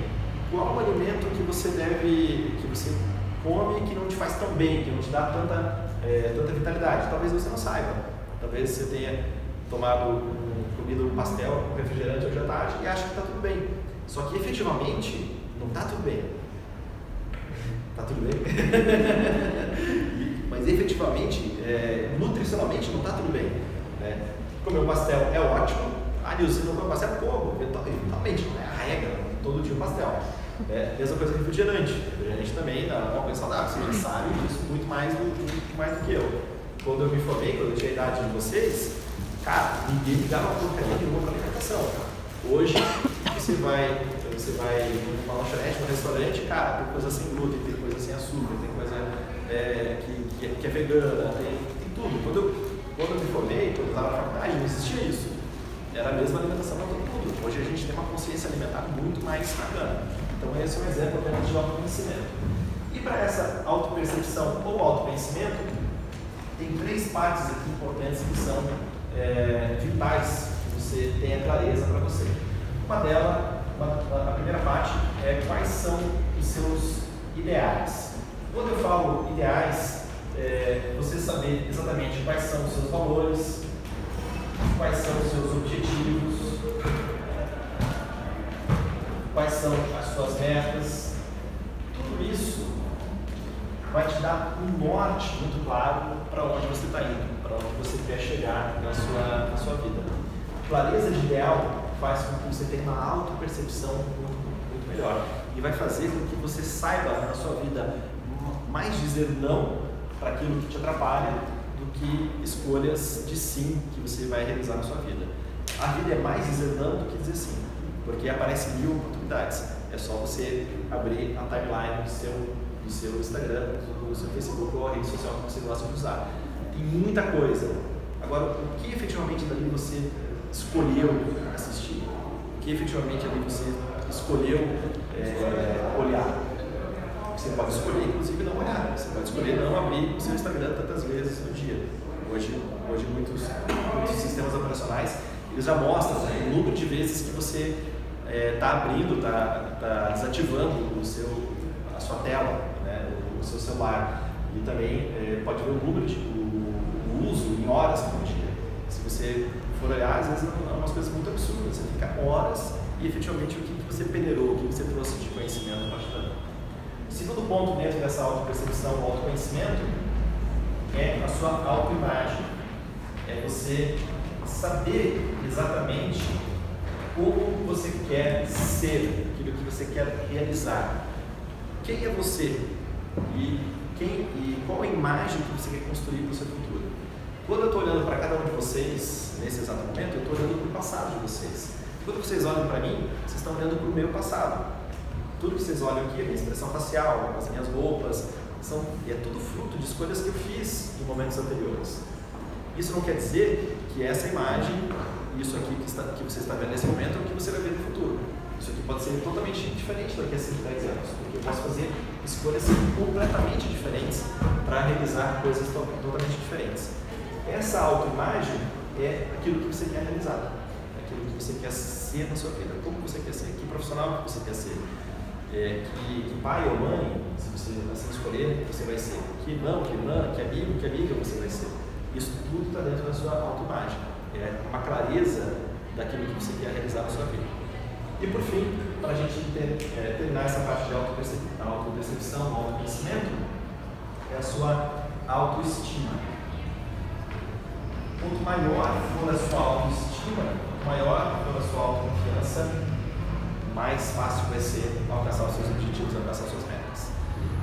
qual o alimento que você deve, que você come que não te faz tão bem, que não te dá tanta, é, tanta vitalidade? Talvez você não saiba. Talvez você tenha tomado comido um pastel com refrigerante hoje à tarde e acha que está tudo bem. Só que efetivamente não está tudo bem. Está tudo bem? Mas efetivamente, é, nutricionalmente não está tudo bem. Né? Comer um pastel é ótimo. Ah, Nilson, não come pastel? Como? Eventualmente, não é a regra, todo dia um pastel. É, mesma coisa refrigerante. Refrigerante também dá uma coisa saudável. Você já sabe disso muito mais do, muito mais do que eu. Quando eu me formei, quando eu tinha a idade de vocês, Cara, ninguém me dava porcaria nenhuma para alimentação. Hoje, você vai, você vai numa lanchonete, num restaurante, cara, tem coisa sem glúten, tem coisa sem açúcar, tem coisa é, que, que, é, que, é, vegana, tem, tem tudo. Quando eu, quando eu me formei, quando eu estava na faculdade, não existia isso. Era a mesma alimentação para todo mundo. Hoje a gente tem uma consciência alimentar muito mais bacana. Então esse é um exemplo apenas de autoconhecimento. E para essa autopercepção ou autoconhecimento, tem três partes aqui importantes que são é, vitais que você tenha clareza para você. Uma delas, a primeira parte é quais são os seus ideais. Quando eu falo ideais, é você saber exatamente quais são os seus valores, quais são os seus objetivos, quais são as suas metas. Tudo isso vai te dar um norte muito claro para onde você está indo, para onde você quer chegar na sua, na sua vida. Clareza de ideal faz com que você tenha uma auto-percepção muito, muito melhor e vai fazer com que você saiba na sua vida mais dizer não para aquilo que te atrapalha que escolhas de sim que você vai realizar na sua vida. A vida é mais dizer não do que dizer sim, porque aparecem mil oportunidades. É só você abrir a timeline do seu, do seu Instagram, do seu Facebook ou a rede social que você gosta de usar. Tem muita coisa. Agora, o que efetivamente dali você escolheu assistir? O que efetivamente ali você escolheu é, olhar? Você pode escolher, inclusive, não olhar. Você pode escolher não abrir o seu Instagram tantas vezes no dia. Hoje, hoje muitos, muitos sistemas operacionais eles já mostram né, o número de vezes que você está é, tá abrindo, está tá desativando o seu, a sua tela, né, o, seu celular. E também é, pode ver o número de o, o, uso em horas por dia. Se você for olhar, às vezes é umas coisas muito absurdas. Você fica horas e efetivamente o que, que você peneirou, o que você trouxe de conhecimento para ajudar. Segundo ponto dentro dessa autopercepção, o autoconhecimento, é a sua autoimagem. É você saber exatamente como você quer ser, aquilo que você quer realizar. Quem é você? E, quem, e qual a imagem que você quer construir para o seu futuro? Quando eu estou olhando para cada um de vocês, nesse exato momento, eu estou olhando para o passado de vocês. Quando vocês olham para mim, vocês estão olhando para o meu passado. Tudo que vocês olham aqui, a minha expressão facial, as minhas roupas, são, é tudo fruto de escolhas que eu fiz em momentos anteriores. Isso não quer dizer que essa imagem, isso aqui que, está, que você está vendo nesse momento, é o que você vai ver no futuro. Isso aqui pode ser totalmente diferente daqui a 5, 10 anos, porque eu posso fazer escolhas completamente diferentes para realizar coisas totalmente diferentes. Essa autoimagem é aquilo que você quer realizar, é aquilo que você quer ser na sua vida, como você quer ser, que profissional que você quer ser, é, que, que, pai ou mãe, se você assim escolher, você vai ser. Que irmão, que irmã, que amigo, que amiga você vai ser. Isso tudo está dentro da sua autoimagem. É uma clareza daquilo que você quer realizar na sua vida. E por fim, para a gente ter, é, terminar essa parte de autopercepção, autoconhecimento, é a sua autoestima. Quanto maior for a sua autoestima, maior for a sua autoconfiança, mais fácil vai ser alcançar os seus objetivos, alcançar as suas metas.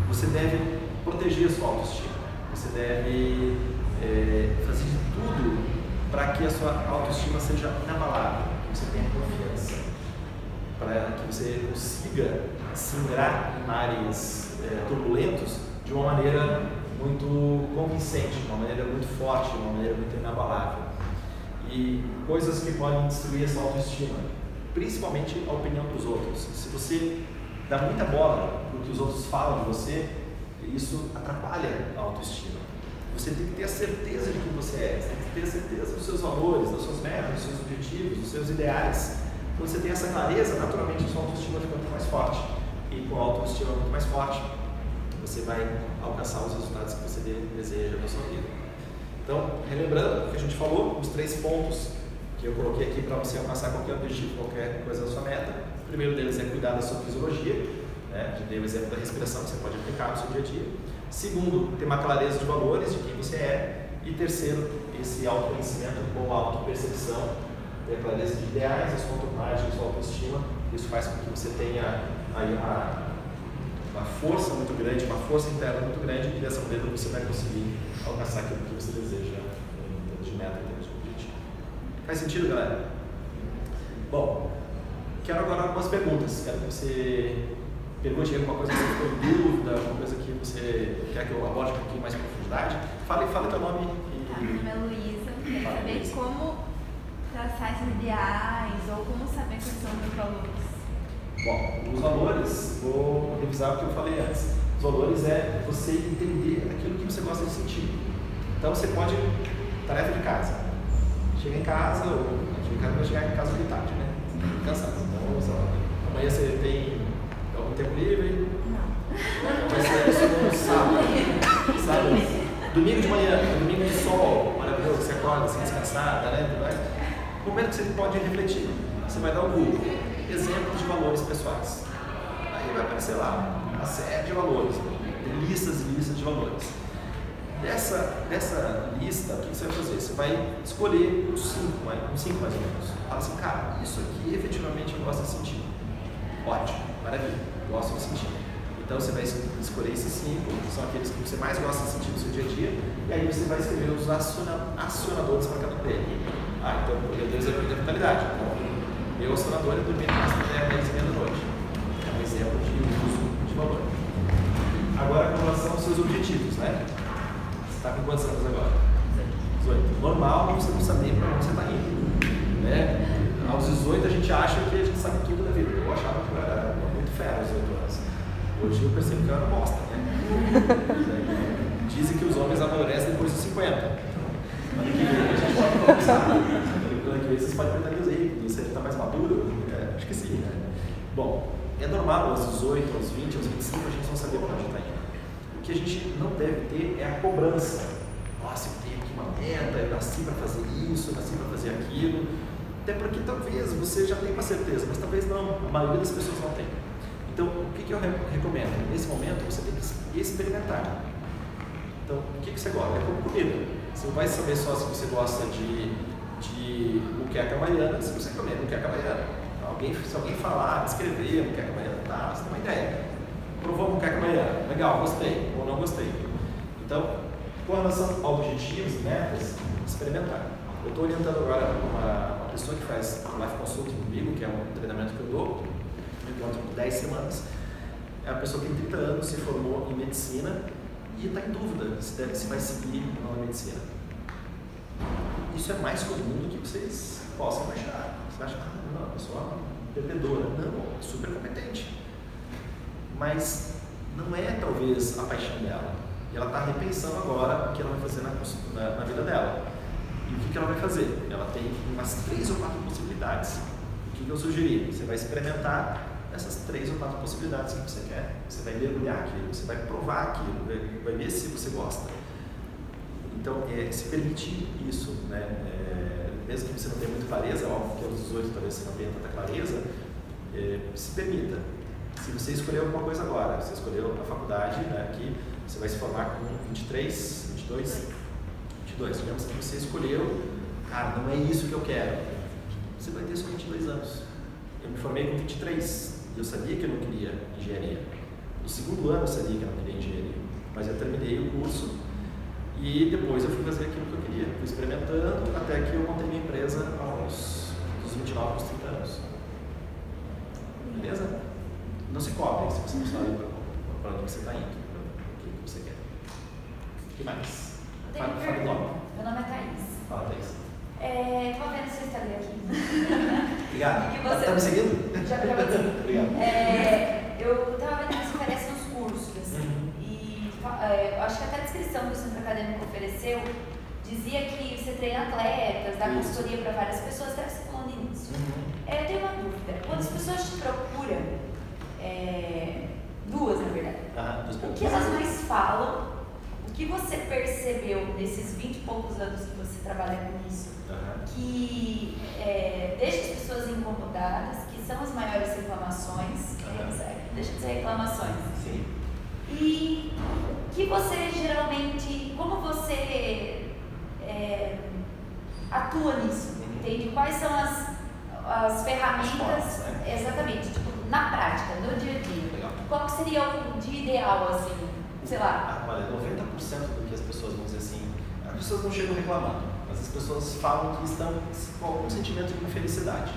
Você deve proteger a sua autoestima. Você deve é, fazer de tudo para que a sua autoestima seja inabalável, que você tenha confiança, para que você consiga se ingrar em mares é, turbulentos de uma maneira muito convincente, de uma maneira muito forte, de uma maneira muito inabalável. E coisas que podem destruir essa autoestima principalmente a opinião dos outros. Se você dá muita bola para o que os outros falam de você, isso atrapalha a autoestima. Você tem que ter a certeza de quem você é, você tem que ter a certeza dos seus valores, das suas metas, dos seus objetivos, dos seus ideais. Quando você tem essa clareza, naturalmente a sua autoestima fica muito mais forte. E com a autoestima muito mais forte, você vai alcançar os resultados que você deseja na sua vida. Então, relembrando o que a gente falou, os três pontos que eu coloquei aqui para você alcançar qualquer objetivo, qualquer coisa da sua meta. O primeiro deles é cuidar da sua fisiologia, né? dei o exemplo da respiração, que você pode aplicar no seu dia a dia. Segundo, ter uma clareza de valores, de quem você é. E terceiro, esse autoconhecimento ou autopercepção, ter clareza de ideais, a sua autoimagem, a sua autoestima. Isso faz com que você tenha aí a, uma força muito grande, uma força interna muito grande, e dessa maneira você vai conseguir alcançar aquilo que você deseja em termos de meta, em termos de Faz sentido, galera? Bom, quero agora algumas perguntas. Quero que você pergunte alguma coisa que você ficou em dúvida, alguma coisa que você quer que eu aborde um pouquinho mais em profundidade. Fale, fale teu nome. E... Tá, meu nome é Luísa. Quero saber como traçar esses ideais ou como saber quais são os valores. Bom, os valores, vou revisar o que eu falei antes. Os valores é você entender aquilo que você gosta de sentir. Então você pode, tarefa de casa, chega em casa, ou chega em casa vai chegar em casa de tarde, né? Cansado. Então, sei lá, amanhã você tem algum tempo livre? Não. Vai ser isso no sábado. Sabe? Domingo de manhã, domingo de sol, maravilhoso, você acorda assim, descansada, né? Vai. Momento que você pode refletir. Você vai dar o Google. Exemplos de valores pessoais. Aí vai aparecer lá uma série de valores, listas e listas de valores. Dessa, dessa lista, o que você vai fazer? Você vai escolher uns cinco, uns cinco mais ou menos. Fala assim, cara, isso aqui efetivamente eu gosto de sentir. Ótimo, maravilha, gosto de sentir. Então você vai escolher esses cinco, que são aqueles que você mais gosta de sentir no seu dia a dia, e aí você vai escrever os acionadores para cada um. Ah, então eu dei o exemplo da vitalidade. Então, meu acionador é dormir mais até 10 e meia da noite. É um exemplo de uso de valor. Agora, com relação aos seus objetivos, né? Está com quantos anos agora? 18. Normal você não saber para onde você está indo. Né? Aos 18 a gente acha que a gente sabe tudo da vida. Eu achava que eu era muito fera aos 18 anos. Hoje eu percebo que eu era bosta, né? Dizem que os homens amadurecem depois dos 50. Ano que vem a gente pode conversar. Ano que vem vocês podem perguntar, Deus aí, você está mais maduro? É, acho que sim, né? Bom, é normal aos 18, aos 20, aos 25 a gente não saber para onde está indo. Que a gente não deve ter é a cobrança. Nossa, eu tenho aqui uma meta, eu nasci para fazer isso, eu nasci para fazer aquilo. Até porque talvez você já tenha uma certeza, mas talvez não, a maioria das pessoas não tem. Então, o que, que eu recomendo? Nesse momento, você tem que experimentar. Então, o que, que você gosta? É como comida. Você não vai saber só se você gosta de, de muqueca baiana se você comer muqueca baiana. Alguém, se alguém falar, descrever muqueca baiana, tá, você tem uma ideia. Provou muqueca baiana, legal, gostei ou não gostei. Então, com relação a objetivos, metas, experimentar. Eu estou orientando agora uma, uma pessoa que faz life consulting comigo, que é um treinamento que eu dou, encontro de 10 semanas. É uma pessoa que tem 30 anos, se formou em medicina e está em dúvida se, deve, se vai seguir na medicina. Isso é mais comum do que vocês possam imaginar. Você acha, ah, não, a pessoa é perdedora. Não, é super competente. Mas não é talvez a paixão dela. E ela está repensando agora o que ela vai fazer na, na, na vida dela. E o que, que ela vai fazer? Ela tem umas três ou quatro possibilidades. O que, que eu sugeri? Você vai experimentar essas três ou quatro possibilidades que você quer. Você vai mergulhar aquilo, você vai provar aquilo, vai, ver se você gosta. Então, é, se permitir isso, né? É, mesmo que você não tenha muita clareza, óbvio que aos 18 talvez você não tenha tanta clareza, é, se permita. Se você escolher alguma coisa agora, você escolheu a faculdade, né, aqui, você vai se formar com 23, 22, 22, digamos que você escolheu, cara, não é isso que eu quero. Você vai ter só 22 anos. Eu me formei com 23, e eu sabia que eu não queria engenharia. No segundo ano eu sabia que eu não queria engenharia. Mas eu terminei o curso e depois eu fui fazer aquilo que eu queria. Fui experimentando até que eu montei minha empresa aos dos 29 aos 30 anos. Se cobre se você não sabe para onde você está indo, o que você quer. O que mais? Fala o nome. Meu nome é Thaís. Fala, Thaís. É, tô vendo seu Instagram aqui. Obrigado. E você... Tá me seguindo? Já acabou de Obrigado. É, eu tava vendo que você oferece uns cursos, assim, Uhum. e é, acho que até a descrição que o Centro Acadêmico ofereceu dizia que você treina atletas, dá consultoria para várias pessoas, até você falando nisso. Uhum. É, eu tenho uma dúvida. Quando as pessoas te procuram, é, duas na verdade, O que elas mais falam? O que você percebeu nesses 20 e poucos anos que você trabalha com isso? Aham. que é, deixa as pessoas incomodadas, que são as maiores reclamações, é, deixa de ser reclamações. Sim. E que você geralmente, como você é, atua nisso? Uhum. Entende? Quais são as, as ferramentas, né? exatamente, tipo, na prática, no dia a dia? Qual seria o de ideal, assim, sei lá? Ah, olha, 90% do que as pessoas vão dizer assim, as pessoas não chegam reclamando, mas as pessoas falam que estão com algum sentimento de infelicidade,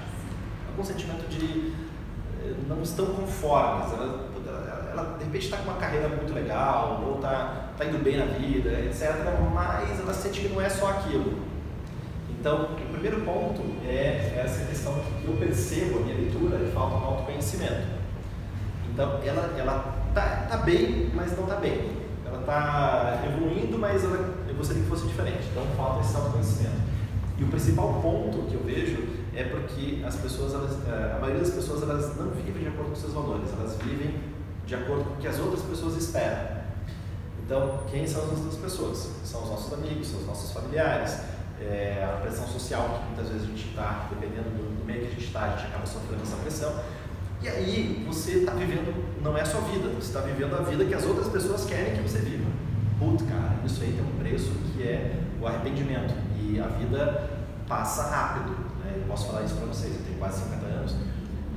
algum sentimento de eh, não estão conformes. Ela, ela, ela, de repente está com uma carreira muito legal, ou está tá indo bem na vida, etc. Mas ela sente que não é só aquilo. Então, o primeiro ponto é essa questão que eu percebo a minha leitura de falta de autoconhecimento. Então, ela ela tá, tá bem, mas não tá bem. Ela tá evoluindo, mas ela, eu gostaria que fosse diferente. Então, falta esse autoconhecimento. E o principal ponto que eu vejo é porque as pessoas, elas, eh, a maioria das pessoas, elas não vivem de acordo com seus valores, elas vivem de acordo com o que as outras pessoas esperam. Então, quem são as outras pessoas? São os nossos amigos, são os nossos familiares, é, a pressão social que muitas vezes a gente está, dependendo do, do, meio que a gente está, a gente acaba sofrendo essa pressão. E aí você está vivendo, não é a sua vida, você está vivendo a vida que as outras pessoas querem que você viva. Putz, cara, isso aí tem um preço que é o arrependimento. E a vida passa rápido. Né? Eu posso falar isso para vocês, eu tenho quase 50 anos.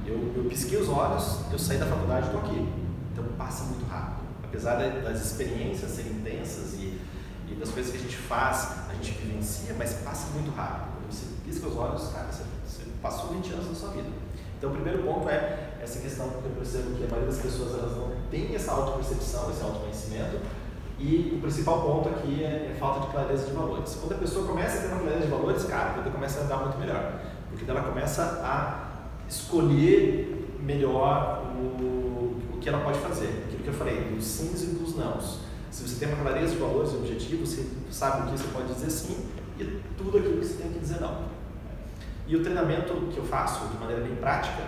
Eu, eu pisquei os olhos, eu saí da faculdade e estou aqui. Então passa muito rápido. Apesar das experiências serem intensas e, e das coisas que a gente faz, a gente vivencia, mas passa muito rápido. Quando você pisca os olhos, cara, você, você passou 20 anos da sua vida. Então, o primeiro ponto é essa questão que eu percebo que a maioria das pessoas elas não tem essa autopercepção, esse autoconhecimento, e o principal ponto aqui é, é, falta de clareza de valores. Quando a pessoa começa a ter uma clareza de valores, cara, a vida começa a andar muito melhor. Porque ela começa a escolher melhor o, o que ela pode fazer. Aquilo que eu falei, dos sims e dos nãos. Se você tem uma clareza de valores e objetivos, você sabe o que você pode dizer sim e tudo aquilo que você tem que dizer não. E o treinamento que eu faço de maneira bem prática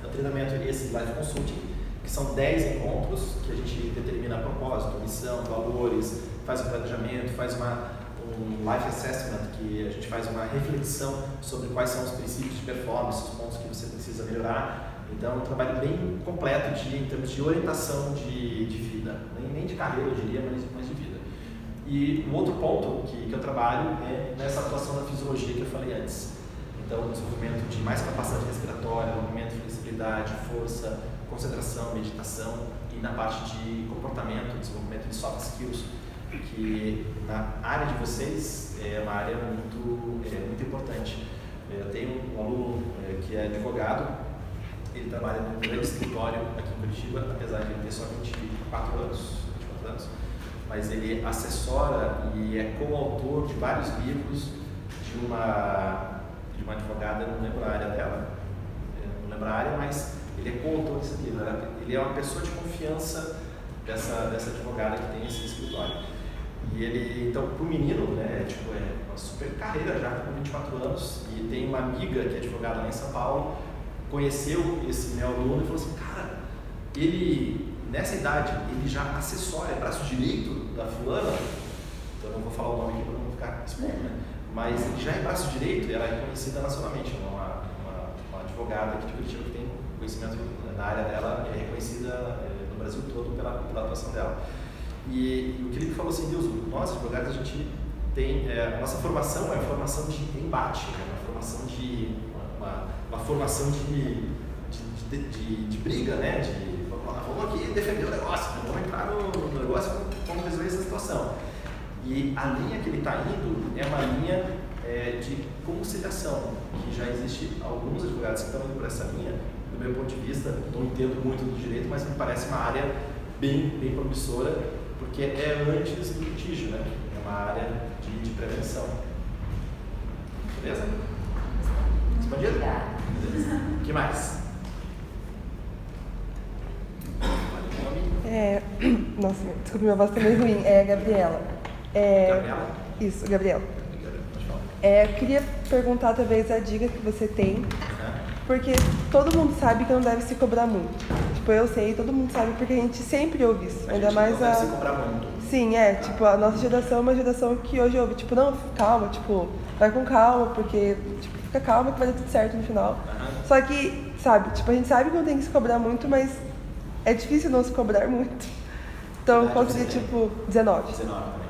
é o treinamento esse Life Consulting, que são 10 encontros que a gente determina propósito, missão, valores, faz um planejamento, faz uma, um life assessment, que a gente faz uma reflexão sobre quais são os princípios de performance, os pontos que você precisa melhorar. Então, é um trabalho bem completo de, em termos de orientação de, de vida, nem, nem de carreira, eu diria, mas, mas de vida. E o outro ponto que, que eu trabalho é nessa atuação da fisiologia que eu falei antes. Então, desenvolvimento de mais capacidade respiratória, movimento, flexibilidade, força, concentração, meditação e na parte de comportamento, desenvolvimento de soft skills, que na área de vocês é uma área muito, é, muito importante. É, eu tenho um aluno é, que é advogado, ele trabalha num grande escritório aqui em Curitiba, apesar de ele ter só 24 anos, 24 anos mas ele assessora e é coautor de vários livros de uma, de uma advogada, não lembro a área dela, não lembro a área, mas ele é coautor desse livro, né? ele é uma pessoa de confiança dessa, dessa advogada que tem esse escritório. E ele, então, para o menino, né, tipo, é uma super carreira já, com 24 anos, e tem uma amiga que é advogada lá em São Paulo, conheceu esse meu aluno e falou assim, cara, ele, nessa idade, ele já assessora, é braço direito da fulana, então eu não vou falar o nome aqui para não ficar expondo, né? Mas ele já é braço direito e ela é conhecida nacionalmente, é uma, uma, uma advogada aqui de Curitiba que tem conhecimento na área dela é reconhecida é, no Brasil todo pela, pela atuação dela. E, e o que ele falou assim, Deus, nós advogados a gente tem, é, a nossa formação é formação de embate, é uma formação de, uma, uma formação de, de, de, de, briga, né, de vamos aqui defender o negócio, né? vamos entrar no, no negócio como resolver essa situação. E a linha que ele está indo é uma linha é, de conciliação, que já existe alguns advogados que estão indo por essa linha, do meu ponto de vista, não entendo muito do direito, mas me parece uma área bem, bem promissora, porque é antes do litígio, né? É uma área de, de prevenção. Beleza? Respondido? O que mais? É, nossa, desculpa, minha voz tá meio ruim. É Gabriela. É, Gabriela? Isso, Gabriela. É, eu queria perguntar talvez a dica que você tem porque todo mundo sabe que não deve se cobrar muito. Tipo, eu sei, todo mundo sabe, porque a gente sempre ouve isso. A ainda mais não a. Deve se cobrar muito. Sim, é. Tipo, a nossa geração é uma geração que hoje ouve, tipo, não, calma, tipo, vai com calma, porque, tipo, fica calma que vai dar tudo certo no final. Uhum. Só que, sabe, tipo, a gente sabe que não tem que se cobrar muito, mas é difícil não se cobrar muito. Então, qual seria, tipo, 19? 19 também. Então,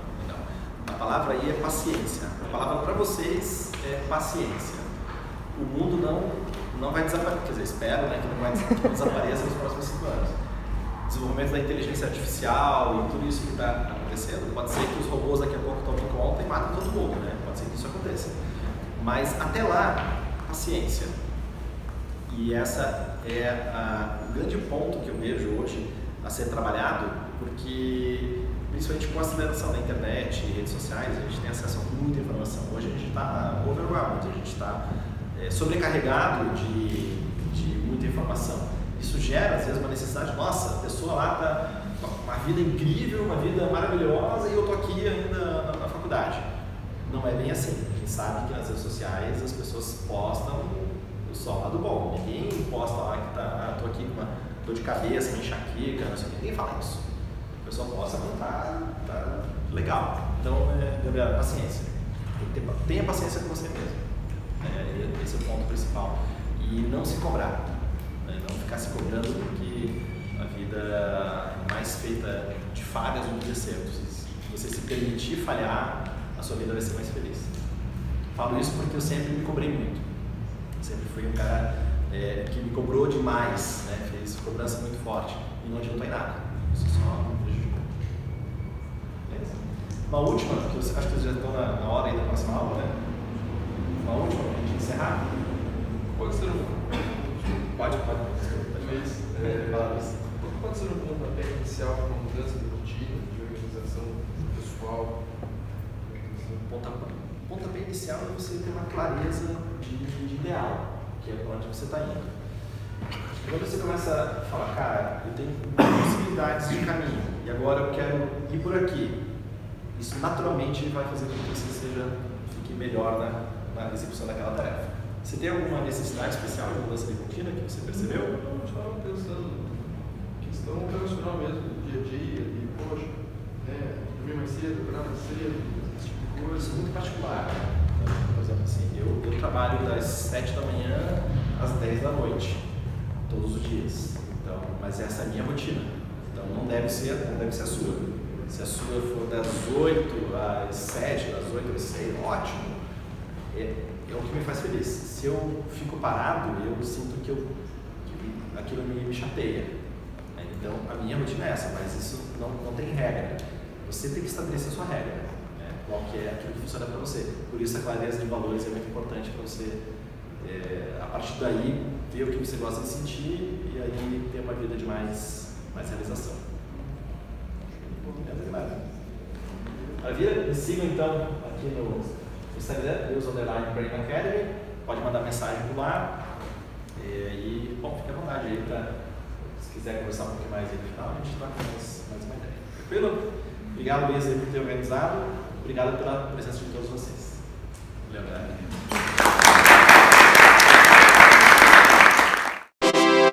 a palavra aí é paciência. A palavra para vocês é paciência. O mundo não não vai desaparecer, quer dizer, espero né, que não vai desapareça nos próximos cinco anos. Desenvolvimento da inteligência artificial e tudo isso que está acontecendo, pode ser que os robôs daqui a pouco tomem conta e matem todo mundo, né? Pode ser que isso aconteça. Mas até lá, paciência. E essa é a, o grande ponto que eu vejo hoje a ser trabalhado, porque principalmente com a aceleração da internet e redes sociais, a gente tem acesso a muita informação. Hoje a gente está overwhelmed, a gente está é, sobrecarregado de, de muita informação. Isso gera, às vezes, uma necessidade, nossa, a pessoa lá está uma vida incrível, uma vida maravilhosa e eu estou aqui ainda na, na, faculdade. Não é bem assim. A gente sabe que nas redes sociais as pessoas postam o só lado bom. Ninguém posta lá que tá, ah, estou aqui com uma, dor de cabeça, enxaqueca, não sei o que, ninguém fala isso. A pessoa possa não tá, tá legal. Então, é, paciência. Ter, tenha paciência com você mesmo. É, esse é o ponto principal. E não se cobrar. Né? Não ficar se cobrando porque a vida é mais feita de falhas do que de acertos. Se você se permitir falhar, a sua vida vai ser mais feliz. Falo isso porque eu sempre me cobrei muito. sempre fui um cara é, que me cobrou demais, né? fez cobrança muito forte e não adiantou em nada. Isso só? Uma última, que eu acho que vocês já estão na, na hora aí da próxima aula, né? Uma última para a gente encerrar. Pode ser um. Pode, pode. Mas, é, pode ser um pontapé inicial para uma mudança de rotina, de organização pessoal? Pontapé pontapé inicial é você ter uma clareza de, de ideal, que é para onde você está indo. Quando você começa a falar, cara, eu tenho possibilidades de caminho e agora eu quero ir por aqui, isso naturalmente vai fazer com que você seja, fique melhor na, na execução daquela tarefa. Você tem alguma necessidade especial de mudança de rotina que você percebeu? Eu não estava pensando questão operacional mesmo, dia a dia, e poxa, né, dormir mais cedo, acordar mais cedo, coisa muito particular. Por exemplo, assim, eu, eu trabalho das 7 da manhã às 10 da noite, todos os dias. Então, mas essa é a minha rotina. Então não deve ser, não deve ser a sua. Se a sua for das 8 às 7, das 8 às 6, ótimo. É, é o que me faz feliz. Se eu fico parado, eu sinto que, eu, que aquilo me, me chateia. Então a minha rotina é essa, mas isso não, não tem regra. Você tem que estabelecer a sua regra qual que é aquilo que funciona para você. Por isso a clareza de valores é muito importante para você, é, a partir daí, ver o que você gosta de sentir e aí ter uma vida de mais, mais realização. Maravilha? Me sigam então aqui no Instagram, Deus Underline Brain Academy. Pode mandar mensagem por lá. E, bom, fique à vontade aí para, se quiser conversar um pouquinho mais aí no final, a gente troca mais, mais uma ideia. Tranquilo? Obrigado, Luiz, por ter organizado. Obrigado pela presença de todos vocês.